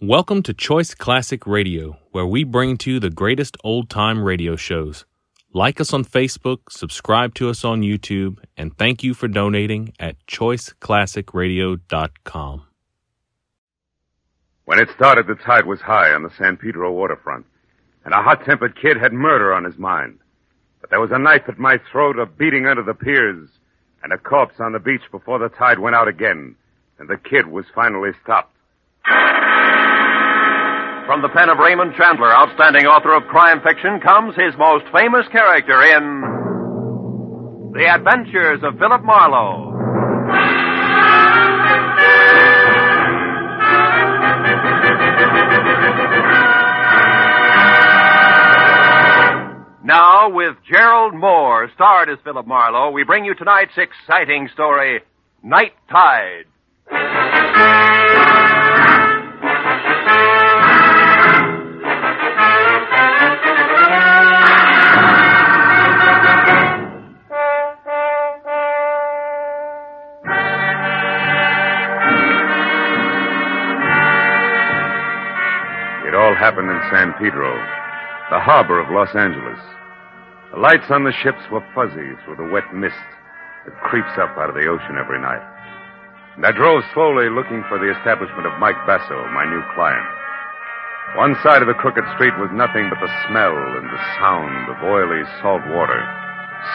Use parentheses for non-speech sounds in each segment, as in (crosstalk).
Welcome to Choice Classic Radio, where we bring to you the greatest old time radio shows. Like us on Facebook, subscribe to us on YouTube, and thank you for donating at choiceclassicradio.com. When it started, the tide was high on the San Pedro waterfront, and a hot tempered kid had murder on his mind. But there was a knife at my throat, a beating under the piers, and a corpse on the beach before the tide went out again, and the kid was finally stopped. From the pen of Raymond Chandler, outstanding author of crime fiction, comes his most famous character in The Adventures of Philip Marlowe. Now, with Gerald Mohr, starred as Philip Marlowe, we bring you tonight's exciting story, Night Tide. Happened in San Pedro, the harbor of Los Angeles. The lights on the ships were fuzzy through the wet mist that creeps up out of the ocean every night. And I drove slowly looking for the establishment of Mike Basso, my new client. One side of the crooked street was nothing but the smell and the sound of oily salt water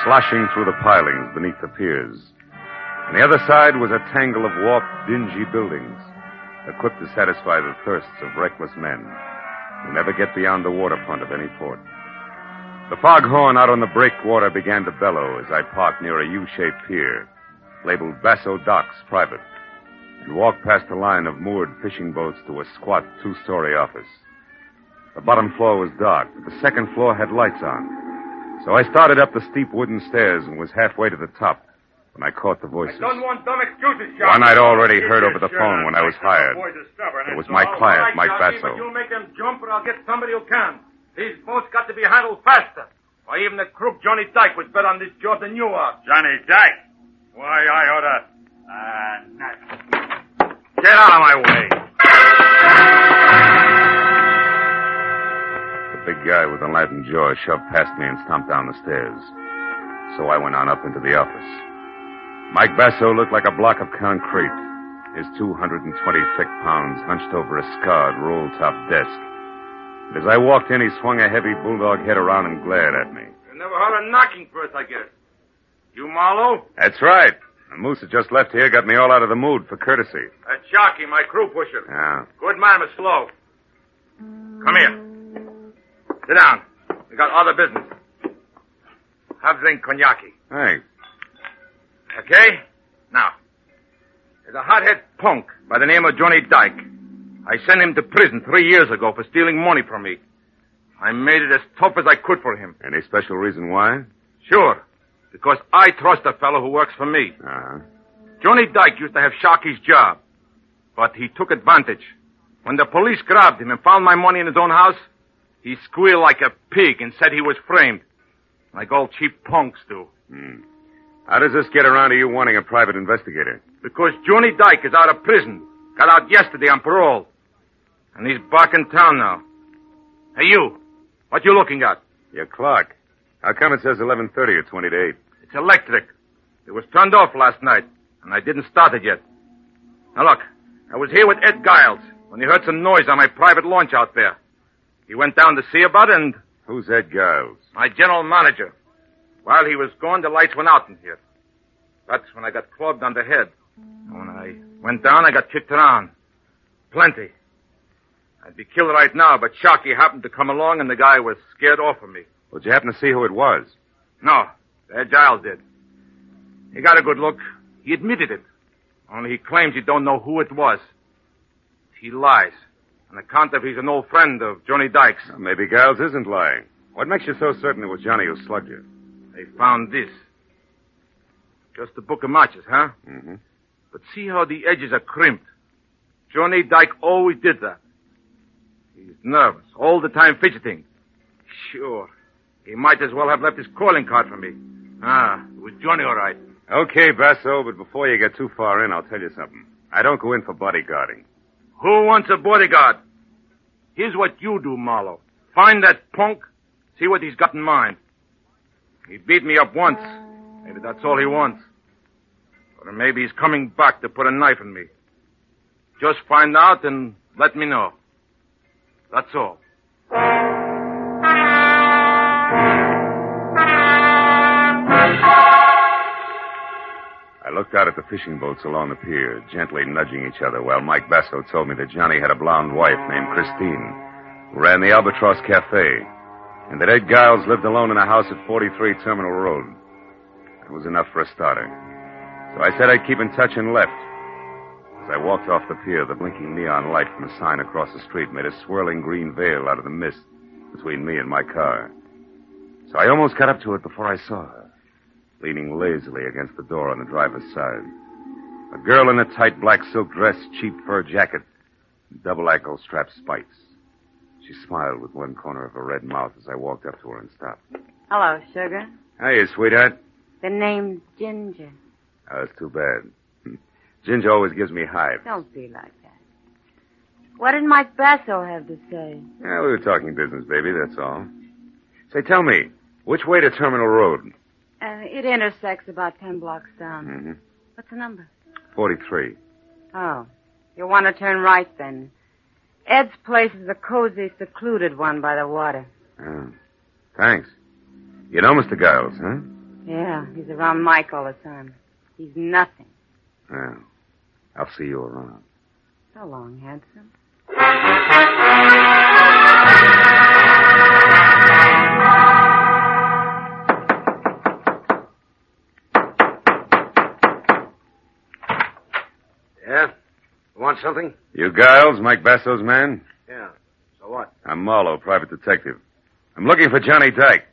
sloshing through the pilings beneath the piers. On the other side was a tangle of warped, dingy buildings, equipped to satisfy the thirsts of reckless men never get beyond the waterfront of any port. The foghorn out on the breakwater began to bellow as I parked near a U-shaped pier, labeled Basso Docks Private, and walked past a line of moored fishing boats to a squat two-story office. The bottom floor was dark, but the second floor had lights on. So I started up the steep wooden stairs and was halfway to the top when I caught the voices. Don't want dumb excuses, Sharp. One I'd already heard over the phone when I was hired. It was my client, Mike But Basso. you make them jump, or I'll get somebody who can. These boats got to be handled faster. Why, even the crook Johnny Dyke was better on this job than you are. Johnny Dyke. Why, I oughta. Ah, nuts. Get out of my way. The big guy with the Latin jaw shoved past me and stomped down the stairs. So I went on up into the office. Mike Basso looked like a block of concrete, his 220 thick pounds hunched over a scarred, roll-top desk. And as I walked in, he swung a heavy bulldog head around and glared at me. You never heard of knocking first, I guess. You Marlowe? That's right. The Moose had just left here, got me all out of the mood for courtesy. That's Sharky, my crew pusher. Yeah. Good man, but slow. Come here. Sit down. We got other business. Have drink cognac. Thanks. Okay? Now, there's a hothead punk by the name of Johnny Dyke. I sent him to prison three years ago for stealing money from me. I made it as tough as I could for him. Any special reason why? Sure. Because I trust a fellow who works for me. Uh-huh. Johnny Dyke used to have Sharky's job. But he took advantage. When the police grabbed him and found my money in his own house, he squealed like a pig and said he was framed. Like all cheap punks do. Hmm. How does this get around to you wanting a private investigator? Because Johnny Dyke is out of prison. Got out yesterday on parole. And he's back in town now. Hey, you. What you looking at? Your clock. How come it says 11.30 or 20 to 8? It's electric. It was turned off last night, and I didn't start it yet. Now look, I was here with Ed Giles when he heard some noise on my private launch out there. He went down to see about it, and Who's Ed Giles? my general manager. While he was gone, the lights went out in here. That's when I got clubbed on the head. And when I went down, I got kicked around. Plenty. I'd be killed right now, but Sharky happened to come along, and the guy was scared off of me. Well, did you happen to see who it was? No, Ed Giles did. He got a good look. He admitted it. Only he claims he don't know who it was. He lies. On account of he's an old friend of Johnny Dyke's. Well, maybe Giles isn't lying. What makes you so certain it was Johnny who slugged you? They found this. Just a book of matches, huh? Mm-hmm. But see how the edges are crimped. Johnny Dyke always did that. He's nervous, all the time fidgeting. Sure. He might as well have left his calling card for me. Ah, it was Johnny all right. Okay, Basso, but before you get too far in, I'll tell you something. I don't go in for bodyguarding. Who wants a bodyguard? Here's what you do, Marlowe. Find that punk, see what he's got in mind. He beat me up once. Maybe that's all he wants. Or maybe he's coming back to put a knife in me. Just find out and let me know. That's all. I looked out at the fishing boats along the pier, gently nudging each other, while Mike Basso told me that Johnny had a blonde wife named Christine, who ran the Albatross Cafe, and that Ed Giles lived alone in a house at 43 Terminal Road. That was enough for a starter. So I said I'd keep in touch and left. As I walked off the pier, the blinking neon light from a sign across the street made a swirling green veil out of the mist between me and my car. So I almost got up to it before I saw her leaning lazily against the door on the driver's side. A girl in a tight black silk dress, cheap fur jacket, double ankle strap spikes. She smiled with one corner of her red mouth as I walked up to her and stopped. Hello, sugar. Hey, sweetheart. The name's Ginger. Oh, that's too bad. (laughs) Ginger always gives me hives. Don't be like that. What did Mike Basso have to say? Yeah, we were talking business, baby, that's all. Say, tell me, which way to Terminal Road? Uh, it intersects about ten blocks down. Mm-hmm. What's the number? 43. Oh. You want to turn right then. Ed's place is a cozy, secluded one by the water. Oh. Thanks. You know Mr. Giles, huh? Yeah, he's around Mike all the time. He's nothing. Well, I'll see you around. So long, handsome. Want something? You Giles, Mike Basso's man? Yeah. So what? I'm Marlowe, private detective. I'm looking for Johnny Dyke.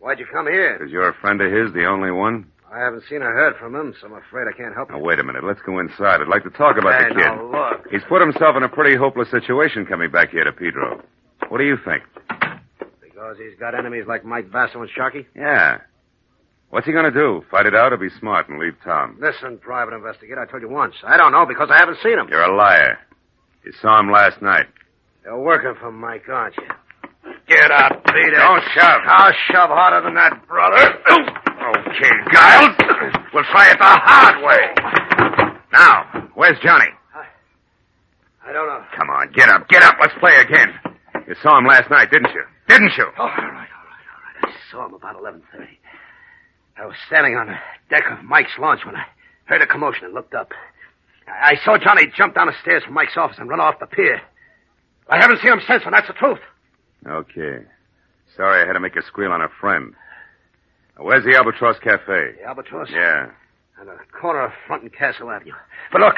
Why'd you come here? Is you're a friend of his, the only one? I haven't seen or heard from him, so I'm afraid I can't help Now, you. wait a minute. Let's go inside. I'd like to talk about Hey, the kid. now look. He's put himself in a pretty hopeless situation coming back here to Pedro. What do you think? Because he's got enemies like Mike Basso and Sharkey? Yeah. What's he going to do? Fight it out or be smart and leave town? Listen, private investigator, I told you once. I don't know because I haven't seen him. You're a liar. You saw him last night. You're working for Mike, aren't you? Get up, Peter. Don't shove. I'll shove harder than that, brother. (coughs) Okay, Giles. We'll try it the hard way. Now, where's Johnny? I don't know. Come on, get up, get up. Let's play again. You saw him last night, didn't you? Didn't you? Oh, all right, all right, all right. I saw him about 11.30. I was standing on the deck of Mike's launch when I heard a commotion and looked up. I I saw Johnny jump down the stairs from Mike's office and run off the pier. I haven't seen him since, and that's the truth. Okay. Sorry I had to make a squeal on a friend. Now, Where's the Albatross Cafe? The Albatross? Yeah. On the corner of Front and Castle Avenue. But look,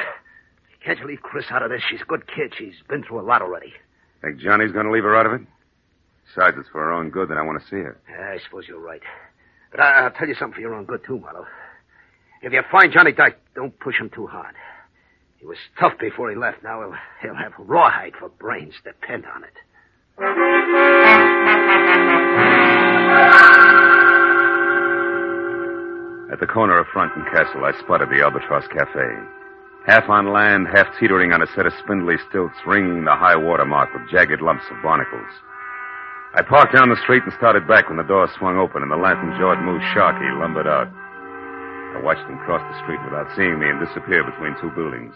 can't you leave Chris out of this? She's a good kid. She's been through a lot already. Think Johnny's going to leave her out of it? Besides, it's for her own good that I want to see her. Yeah, I suppose you're right. But I, I'll tell you something for your own good, too, Marlowe. If you find Johnny Dyke, don't push him too hard. He was tough before he left. Now he'll, he'll have rawhide for brains. Depend on it. At the corner of Front and Castle, I spotted the Albatross Cafe. Half on land, half teetering on a set of spindly stilts, ringing the high water mark with jagged lumps of barnacles. I parked down the street and started back when the door swung open and the lantern-jawed moose Sharky lumbered out. I watched him cross the street without seeing me and disappear between two buildings.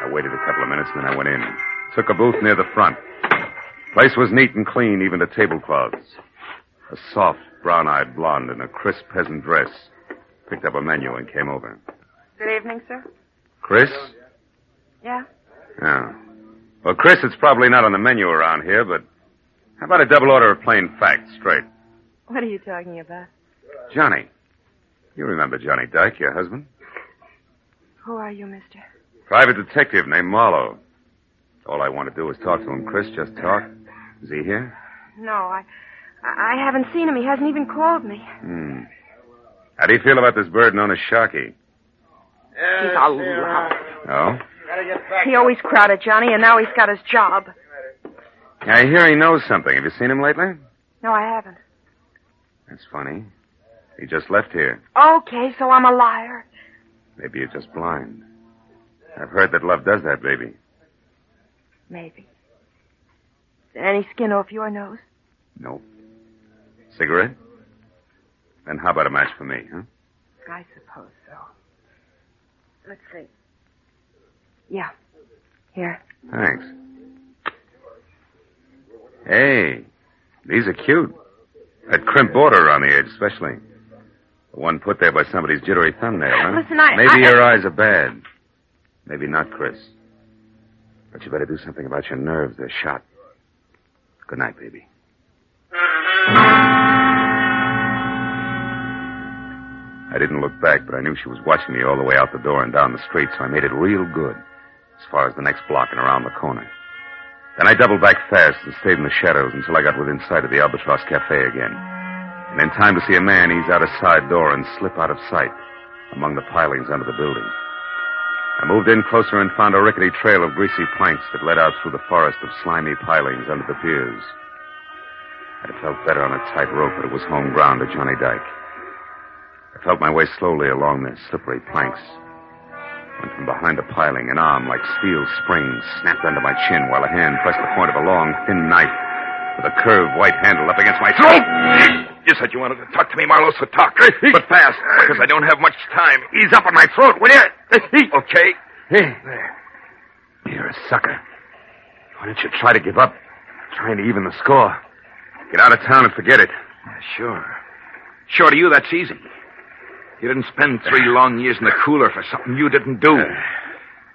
I waited a couple of minutes and then I went in. Took a booth near the front. Place was neat and clean, even to tablecloths. A soft, brown-eyed blonde in a crisp peasant dress picked up a menu and came over. Good evening, sir. Chris? Yeah? Yeah. Well, Chris, it's probably not on the menu around here, but how about a double order of plain facts, straight? What are you talking about? Johnny. You remember Johnny Dyke, your husband? Who are you, mister? Private detective named Marlowe. All I want to do is talk to him, Chris. Just talk. Is he here? No, I I haven't seen him. He hasn't even called me. Hmm. How do you feel about this bird known as Sharky? He's a lout. Oh? He always crowded Johnny, and now he's got his job. I hear he knows something. Have you seen him lately? No, I haven't. That's funny. He just left here. Okay, so I'm a liar. Maybe you're just blind. I've heard that love does that, baby. Maybe. Any skin off your nose? No. Cigarette? Then how about a match for me, huh? I suppose so. Let's see. Yeah. Here. Thanks. Hey, these are cute. That crimp border around the edge, especially. The one put there by somebody's jittery thumbnail, huh? Listen, I- Maybe I- your eyes are bad. Maybe not, Chris. But you better do something about your nerves. They're shot. Good night, baby. I didn't look back, but I knew she was watching me all the way out the door and down the street, so I made it real good as far as the next block and around the corner. Then I doubled back fast and stayed in the shadows until I got within sight of the Albatross Cafe again. And in time to see a man ease out a side door and slip out of sight among the pilings under the building. I moved in closer and found a rickety trail of greasy planks that led out through the forest of slimy pilings under the piers. I'd have felt better on a tight rope, but it was home ground to Johnny Dyke. I felt my way slowly along the slippery planks. When from behind a piling, an arm like steel springs snapped under my chin while a hand pressed the point of a long, thin knife with a curved white handle up against my throat. You said you wanted to talk to me, Marlowe, so talk. But fast, because I don't have much time. Ease up on my throat, will you? Okay. There. You're a sucker. Why don't you try to give up? Trying to even the score. Get out of town and forget it. Sure. Sure, to you, that's easy. You didn't spend three long years in the cooler for something you didn't do.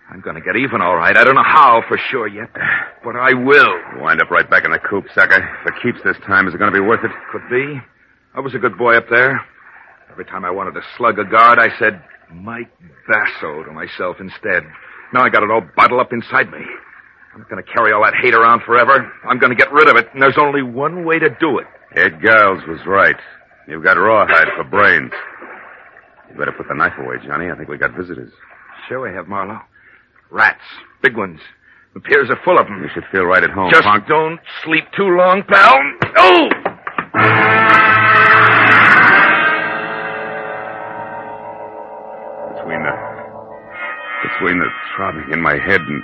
I'm going to get even, all right. I don't know how for sure yet, but I will. Wind up right back in the coop, sucker. If it keeps this time, is it going to be worth it? Could be. I was a good boy up there. Every time I wanted to slug a guard, I said, Mike Basso to myself instead. Now I got it all bottled up inside me. I'm not going to carry all that hate around forever. I'm going to get rid of it, and there's only one way to do it. Ed Giles was right. You've got rawhide for brains. You better put the knife away, Johnny. I think we got visitors. Sure we have, Marlowe. Rats. Big ones. The piers are full of them. You should feel right at home, Just punk. don't sleep too long, pal. Oh! Between the between the throbbing in my head and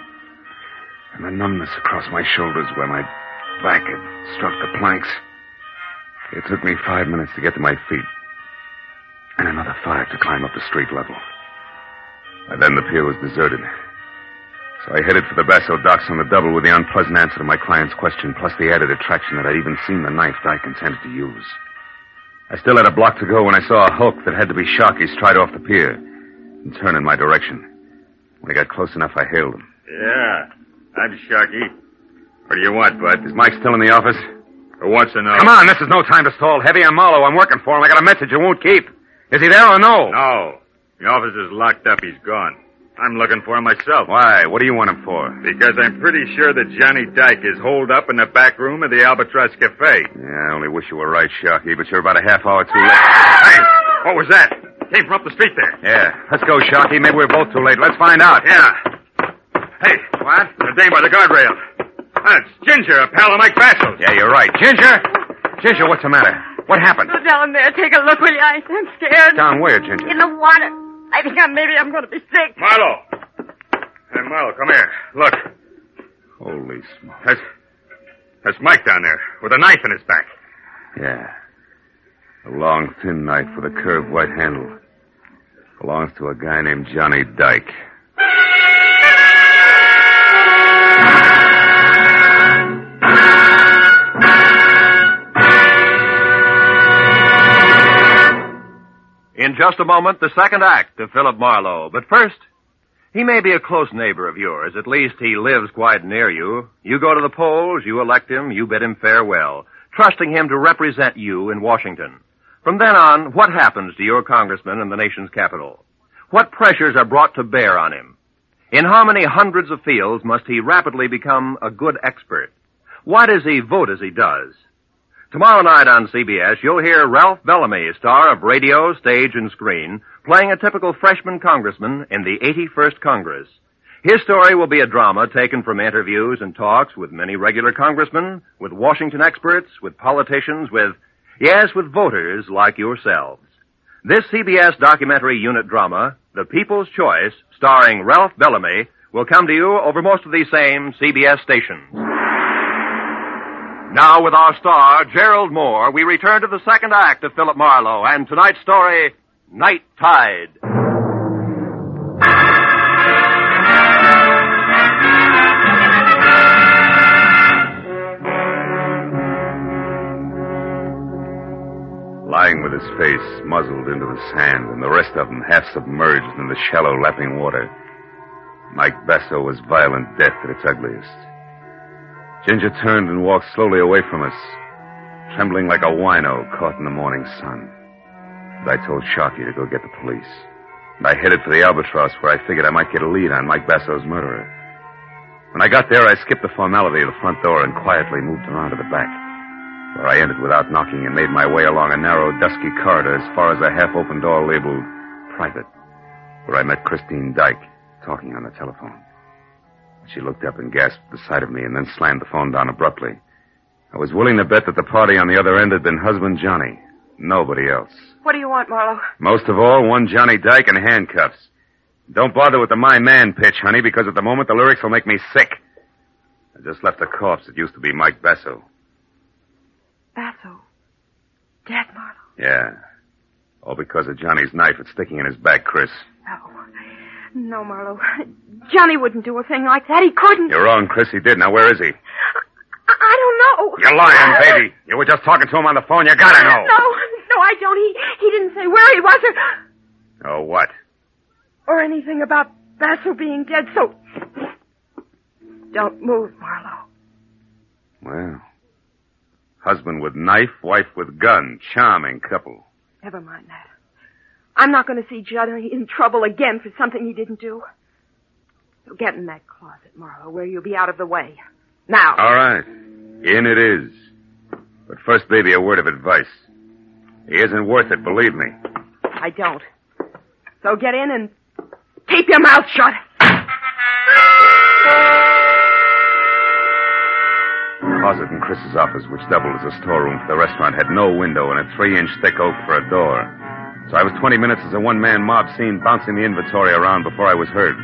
and the numbness across my shoulders where my back had struck the planks. It took me five minutes to get to my feet. And another five to climb up the street level. By then the pier was deserted. So I headed for the Basso docks on the double with the unpleasant answer to my client's question, plus the added attraction that I'd even seen the knife Dyke intended to use. I still had a block to go when I saw a hulk that had to be Sharkey stride off the pier and turn in my direction. When he got close enough, I hailed him. Yeah, I'm Sharky. What do you want, bud? Is Mike still in the office? Who wants to know? Come on, this is no time to stall. Heavy and Marlowe, I'm working for him. I got a message you won't keep. Is he there or no? No. The office is locked up. He's gone. I'm looking for him myself. Why? What do you want him for? Because I'm pretty sure that Johnny Dyke is holed up in the back room of the Albatross Cafe. Yeah, I only wish you were right, Sharky, but you're about a half hour too late. Hey, what was that? Came from up the street there. Yeah, let's go, Sharky. Maybe we're both too late. Let's find out. Yeah. Hey, what? The dame by the guardrail. That's Ginger, a pal of Mike Basso's. Yeah, you're right. Ginger! Ginger, what's the matter? What happened? Go down there. Take a look, will you? I- I'm scared. Down where, Ginger? In the water. I think I'm, maybe I'm going to be sick. Marlowe. Hey, Marlowe, come here. Look. Holy smoke. That's, that's Mike down there with a knife in his back. Yeah. A long, thin knife with a curved white handle. Belongs to a guy named Johnny Dyke. Just a moment, the second act of Philip Marlowe. But first, he may be a close neighbor of yours. At least he lives quite near you. You go to the polls, you elect him, you bid him farewell, trusting him to represent you in Washington. From then on, what happens to your congressman in the nation's capital? What pressures are brought to bear on him? In how many hundreds of fields must he rapidly become a good expert? Why does he vote as he does? Tomorrow night on CBS, you'll hear Ralph Bellamy, star of radio, stage, and screen, playing a typical freshman congressman in the 81st Congress. His story will be a drama taken from interviews and talks with many regular congressmen, with Washington experts, with politicians, with, yes, with voters like yourselves. This CBS documentary unit drama, The People's Choice, starring Ralph Bellamy, will come to you over most of these same CBS stations. Now, with our star, Gerald Mohr, we return to the second act of Philip Marlowe and tonight's story, Night Tide. Lying with his face muzzled into the sand and the rest of him half submerged in the shallow lapping water, Mike Basso was violent death at its ugliest. Ginger turned and walked slowly away from us, trembling like a wino caught in the morning sun. And I told Sharky to go get the police. And I headed for the Albatross where I figured I might get a lead on Mike Basso's murderer. When I got there, I skipped the formality of the front door and quietly moved around to the back, where I entered without knocking and made my way along a narrow, dusky corridor as far as a half-open door labeled Private, where I met Christine Dyke talking on the telephone. She looked up and gasped at the sight of me and then slammed the phone down abruptly. I was willing to bet that the party on the other end had been husband Johnny. Nobody else. What do you want, Marlowe? Most of all, one Johnny Dyke in handcuffs. Don't bother with the my man pitch, honey, because at the moment the lyrics will make me sick. I just left a corpse that used to be Mike Basso. Basso. Dead, Marlowe. Yeah. All because of Johnny's knife that's sticking in his back, Chris. No. No, Marlowe. (laughs) Johnny wouldn't do a thing like that. He couldn't. You're wrong, Chris. He did. Now, where is he? I, I don't know. You're lying, baby. You were just talking to him on the phone. You gotta know. No, no, I don't. He he didn't say where he was or Oh, what? or anything about Basso being dead. So don't move, Marlowe. Well, husband with knife, wife with gun. Charming couple. Never mind that. I'm not going to see Johnny in trouble again for something he didn't do. So get in that closet, Marlowe, where you'll be out of the way. Now. All right. In it is. But first, baby, a word of advice. He isn't worth it, believe me. I don't. So get in and keep your mouth shut. The closet in Chris's office, which doubled as a storeroom for the restaurant, had no window and a three-inch thick oak for a door. So I was 20 minutes as a one-man mob scene bouncing the inventory around before I was heard.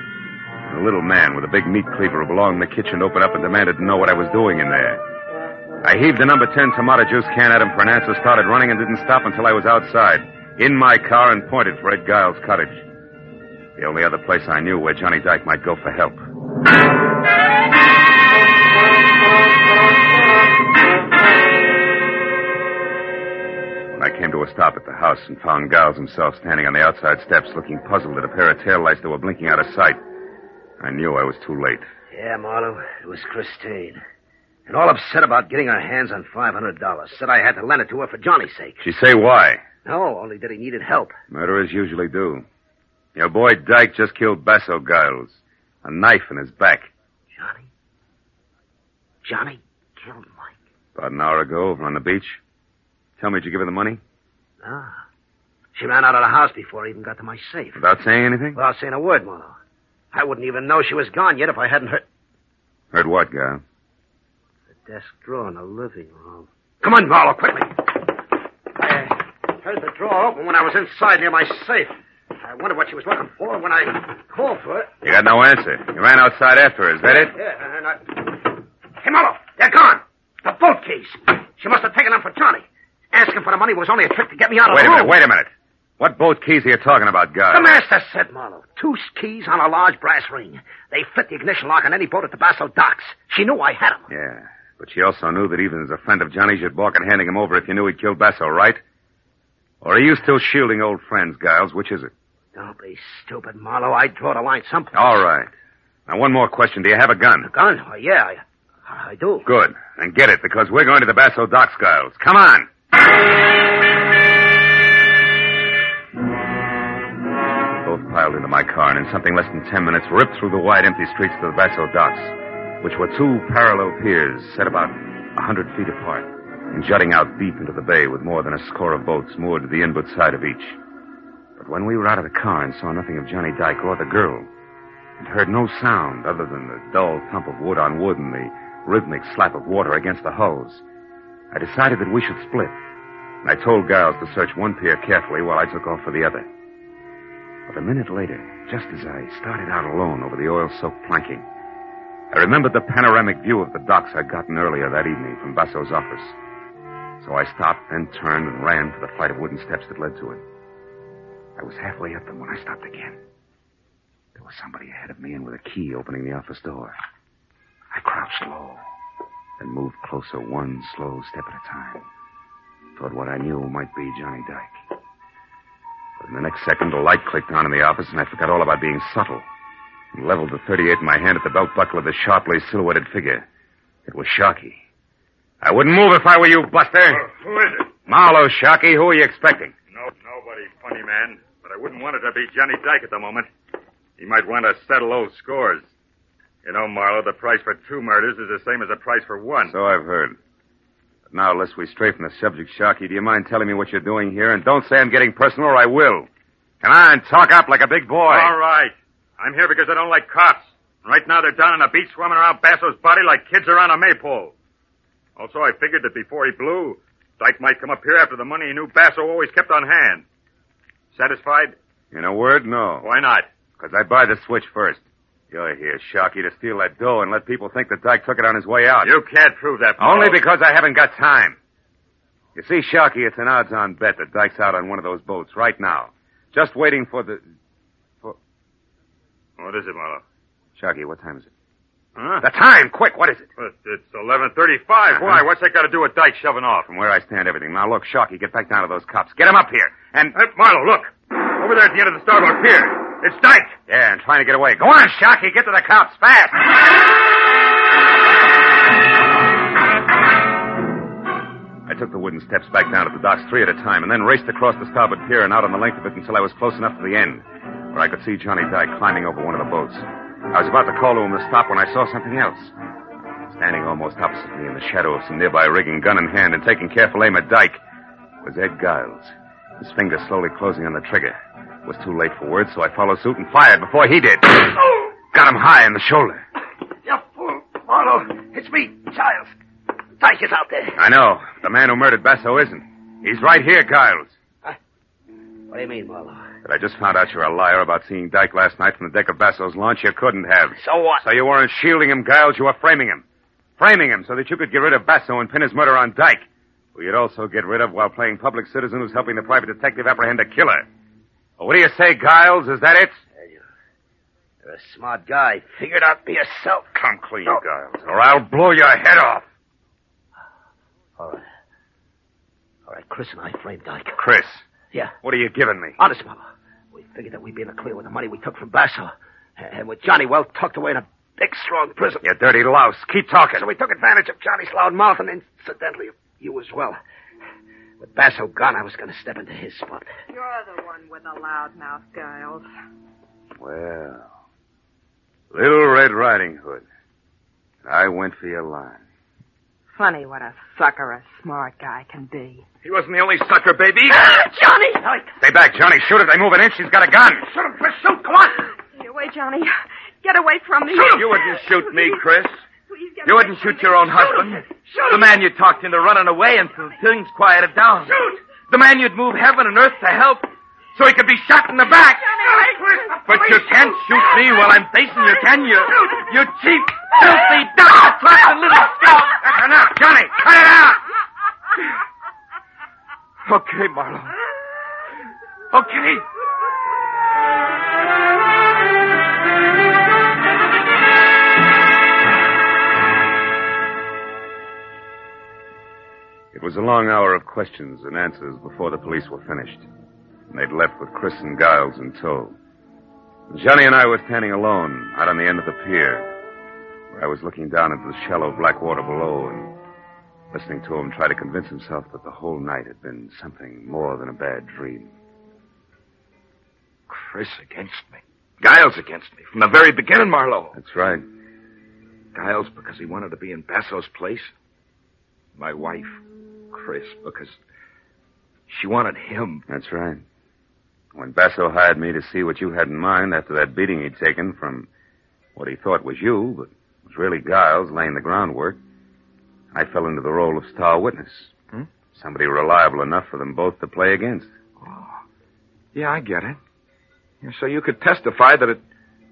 A little man with a big meat cleaver who belonged in the kitchen opened up and demanded to know what I was doing in there. I heaved the number 10 tomato juice can at him for an answer, started running, and didn't stop until I was outside, in my car, and pointed for Ed Giles' cottage. The only other place I knew where Johnny Dyke might go for help. Stop at the house and found Giles himself standing on the outside steps looking puzzled at a pair of taillights that were blinking out of sight, I knew I was too late. Yeah, Marlowe, it was Christine. And all upset about getting her hands on $500. Said I had to lend it to her for Johnny's sake. She say why? No, only that he needed help. Murderers usually do. Your boy Dyke just killed Basso Giles. A knife in his back. Johnny? Johnny killed Mike. About an hour ago over on the beach. Tell me, did you give her the money? Ah. She ran out of the house before I even got to my safe. Without saying anything? Without saying a word, Marlowe. I wouldn't even know she was gone yet if I hadn't heard Heard what, Giles? the desk drawer in the living room. Come on, Marlowe, quickly. I heard the drawer open when I was inside near my safe. I wondered what she was looking for when I called for it. You got no answer. You ran outside after her, is that it? Yeah, and I... Hey, Marlowe, they're gone. The boat keys. She must have taken them for Johnny. Asking for the money was only a trick to get me out of Wait the a minute, wait a minute. What boat keys are you talking about, Giles? The master said, Marlowe. Two keys on a large brass ring. They fit the ignition lock on any boat at the Basso docks. She knew I had them. Yeah, but she also knew that even as a friend of Johnny's, you'd balk at handing him over if you knew he'd killed Basso, right? Or are you still shielding old friends, Giles? Which is it? Don't be stupid, Marlowe. I'd draw the line someplace. All right. Now, one more question. Do you have a gun? A gun? Oh, yeah, I, I do. Good. Then get it, because we're going to the Basso docks, Giles. Come on. Both piled into my car, and in something less than ten minutes, ripped through the wide, empty streets to the Basso docks, which were two parallel piers set about a hundred feet apart, and jutting out deep into the bay with more than a score of boats moored to the inboard side of each. But when we were out of the car and saw nothing of Johnny Dyke or the girl, and heard no sound other than the dull thump of wood on wood and the rhythmic slap of water against the hulls, I decided that we should split. And I told Giles to search one pier carefully while I took off for the other. But a minute later, just as I started out alone over the oil-soaked planking, I remembered the panoramic view of the docks I'd gotten earlier that evening from Basso's office. So I stopped, then turned and ran for the flight of wooden steps that led to it. I was halfway up them when I stopped again. There was somebody ahead of me and with a key opening the office door. I crouched low, then moved closer one slow step at a time toward what I knew might be Johnny Dyke. But in the next second, a light clicked on in the office, and I forgot all about being subtle and leveled the 38 in my hand at the belt buckle of the sharply silhouetted figure. It was Sharky. I wouldn't move if I were you, Buster. Uh, who is it? Marlowe, Sharky. Who are you expecting? No, nobody, funny man. But I wouldn't want it to be Johnny Dyke at the moment. He might want to settle old scores. You know, Marlowe, the price for two murders is the same as the price for one. So I've heard. Now, lest we stray from the subject, Sharky, do you mind telling me what you're doing here? And don't say I'm getting personal, or I will. Come on, talk up like a big boy. All right. I'm here because I don't like cops. Right now they're down on a beach swimming around Basso's body like kids around a maypole. Also, I figured that before he blew, Dyke might come up here after the money he knew Basso always kept on hand. Satisfied? In a word, no. Why not? Because I buy the switch first. You're here, Sharky, to steal that dough and let people think that Dyke took it on his way out. You can't prove that. Only because I haven't got time. You see, Sharky, it's an odds-on bet that Dyke's out on one of those boats right now. Just waiting for the... What is it, Marlowe? Sharky, what time is it? Huh? The time! Quick, what is it? It's 11.35. Why? Uh-huh. What's that got to do with Dyke shoving off? From where I stand, everything. Now, look, Sharky, get back down to those cops. Get them up here. And... Hey, Marlowe, look. Over there at the end of the starboard pier. It's Dyke. Yeah, and trying to get away. Go on, Sharky. get to the cops, fast! I took the wooden steps back down to the docks three at a time and then raced across the starboard pier and out on the length of it until I was close enough to the end, where I could see Johnny Dyke climbing over one of the boats. I was about to call to him to stop when I saw something else. Standing almost opposite me in the shadow of some nearby rigging, gun in hand and taking careful aim at Dyke, was Ed Giles, his finger slowly closing on the trigger. It was too late for words, so I followed suit and fired before he did. Got him high in the shoulder. You fool, Marlowe. It's me, Giles. Dyke is out there. I know. The man who murdered Basso isn't. He's right here, Giles. What do you mean, Marlowe? But I just found out you're a liar about seeing Dyke last night from the deck of Basso's launch. You couldn't have. So what? So you weren't shielding him, Giles. You were framing him. Framing him so that you could get rid of Basso and pin his murder on Dyke, who you'd also get rid of while playing public citizen who's helping the private detective apprehend a killer. What do you say, Giles? Is that it? You're a smart guy. Figure it out for yourself. Come clean, No. Giles, or I'll blow your head off. All right. All right, Chris and I framed Dyke. Chris, Yeah, what are you giving me? honest, Marlowe. We figured that we'd be in the clear with the money we took from Basso. And with Johnny well tucked away in a big, strong prison. You dirty louse. Keep talking. So we took advantage of Johnny's loud mouth and incidentally you as well. With Basso gone, I was going to step into his spot. You're the one with the loud mouth, Giles. Well, Little Red Riding Hood. I went for your line. Funny what a sucker a smart guy can be. He wasn't the only sucker, baby. Ah, Johnny! Stay back, Johnny. Shoot if they move an inch. She's got a gun. Shoot him, Chris. Shoot. Come on. Get away, Johnny. Get away from me. You wouldn't shoot me, Chris. Please get You wouldn't shoot your own husband. shoot The man you talked into running away until things quieted down. Shoot. The man you'd move heaven and earth to help so he could be shot in the back. But you can't shoot me while I'm facing you, can you? You cheap, filthy, double-trusted little scout. That's enough. Johnny, cut it out. (laughs) Okay, Marlowe. Okay. Was a long hour of questions and answers before the police were finished. And they'd left with Chris and Giles in tow. Johnny and I were standing alone out on the end of the pier, where I was looking down into the shallow black water below and listening to him try to convince himself that the whole night had been something more than a bad dream. Chris against me. Giles against me from the very beginning, Marlowe. That's right. Giles because he wanted to be in Basso's place. My wife, Chris, because she wanted him. That's right. When Basso hired me to see what you had in mind after that beating he'd taken from what he thought was you, but was really Giles laying the groundwork, I fell into the role of star witness. Hmm? Somebody reliable enough for them both to play against. Oh. Yeah, I get it. So you could testify that at,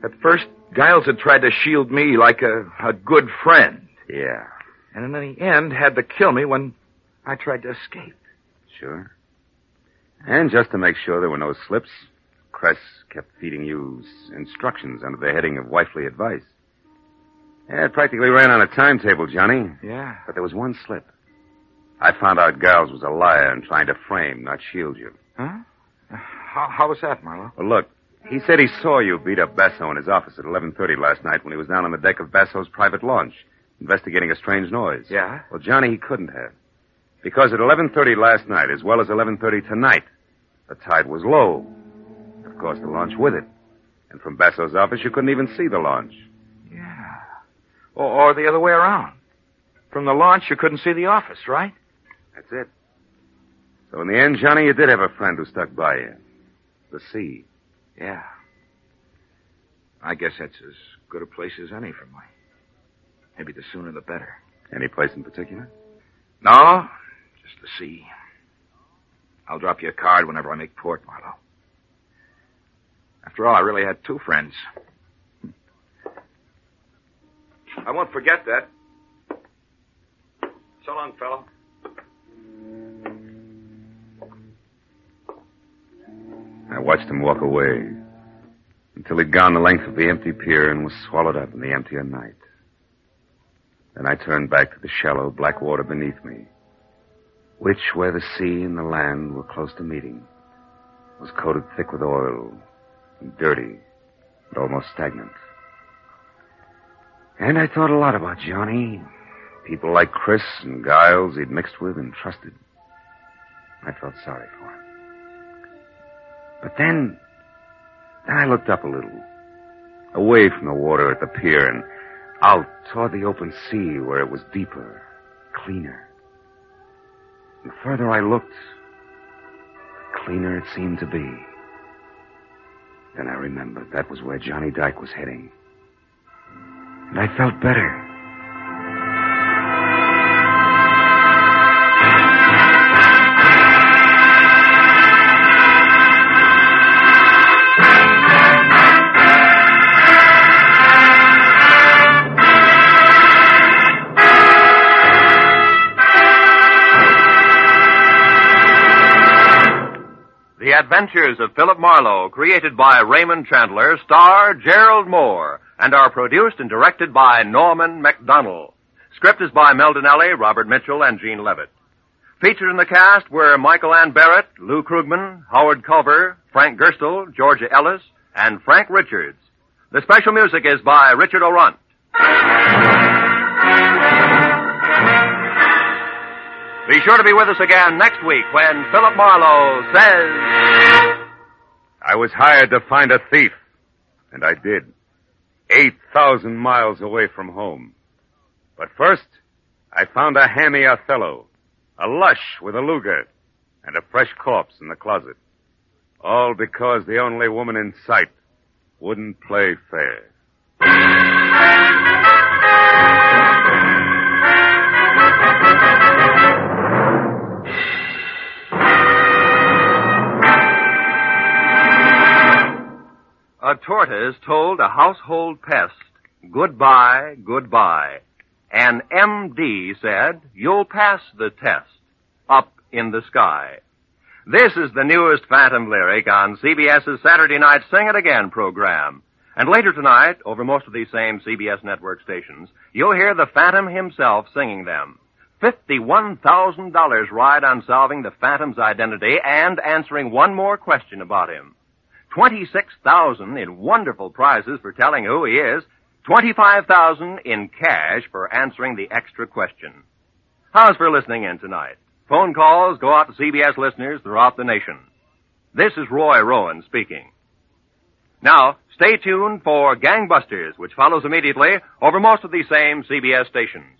at first Giles had tried to shield me like a, a good friend. Yeah, And in the end, had to kill me when I tried to escape. sure. And just to make sure there were no slips, Chris kept feeding you instructions under the heading of wifely advice. Yeah, it practically ran on a timetable, Johnny. Yeah. But there was one slip. I found out Giles was a liar and trying to frame, not shield you. Huh? How, how was that, Marlowe? Well, look, he said he saw you beat up Basso in his office at 11.30 last night when he was down on the deck of Basso's private launch, investigating a strange noise. Yeah? Well, Johnny, he couldn't have. Because at 11.30 last night, as well as 11.30 tonight, the tide was low. Of course, the launch with it. And from Basso's office, you couldn't even see the launch. Yeah. Or, or the other way around. From the launch, you couldn't see the office, right? That's it. So in the end, Johnny, you did have a friend who stuck by you. The sea. Yeah. I guess that's as good a place as any for me. Maybe the sooner the better. Any place in particular? No, just the sea. I'll drop you a card whenever I make port, Marlowe. After all, I really had two friends. I won't forget that. So long, fellow. I watched him walk away until he'd gone the length of the empty pier and was swallowed up in the emptier night. Then I turned back to the shallow black water beneath me, which, where the sea and the land were close to meeting, was coated thick with oil and dirty and almost stagnant. And I thought a lot about Johnny, people like Chris and Giles he'd mixed with and trusted. I felt sorry for him. But then, then I looked up a little, away from the water at the pier and out toward the open sea where it was deeper, cleaner. The further I looked, the cleaner it seemed to be. Then I remembered that was where Johnny Dyke was heading. And I felt better. Adventures of Philip Marlowe, created by Raymond Chandler, star Gerald Mohr, and are produced and directed by Norman Macdonnell. Script is by Mel Dinelli, Robert Mitchell, and Gene Levitt. Featured in the cast were Michael Ann Barrett, Lou Krugman, Howard Culver, Frank Gerstle, Georgia Ellis, and Frank Richards. The special music is by Richard Aurandt. Be sure to be with us again next week when Philip Marlowe says. I was hired to find a thief, and I did. 8,000 miles away from home. But first, I found a hammy Othello, a lush with a Luger, and a fresh corpse in the closet. All because the only woman in sight wouldn't play fair. A tortoise told a household pest, goodbye, goodbye. An MD said, you'll pass the test, up in the sky. This is the newest Phantom lyric on CBS's Saturday Night Sing It Again program. And later tonight, over most of these same CBS network stations, you'll hear the Phantom himself singing them. $51,000 ride on solving the Phantom's identity and answering one more question about him. 26,000 in wonderful prizes for telling who he is, 25,000 in cash for answering the extra question. How's for listening in tonight? Phone calls go out to CBS listeners throughout the nation. This is Roy Rowan speaking. Now, stay tuned for Gangbusters, which follows immediately over most of these same CBS stations.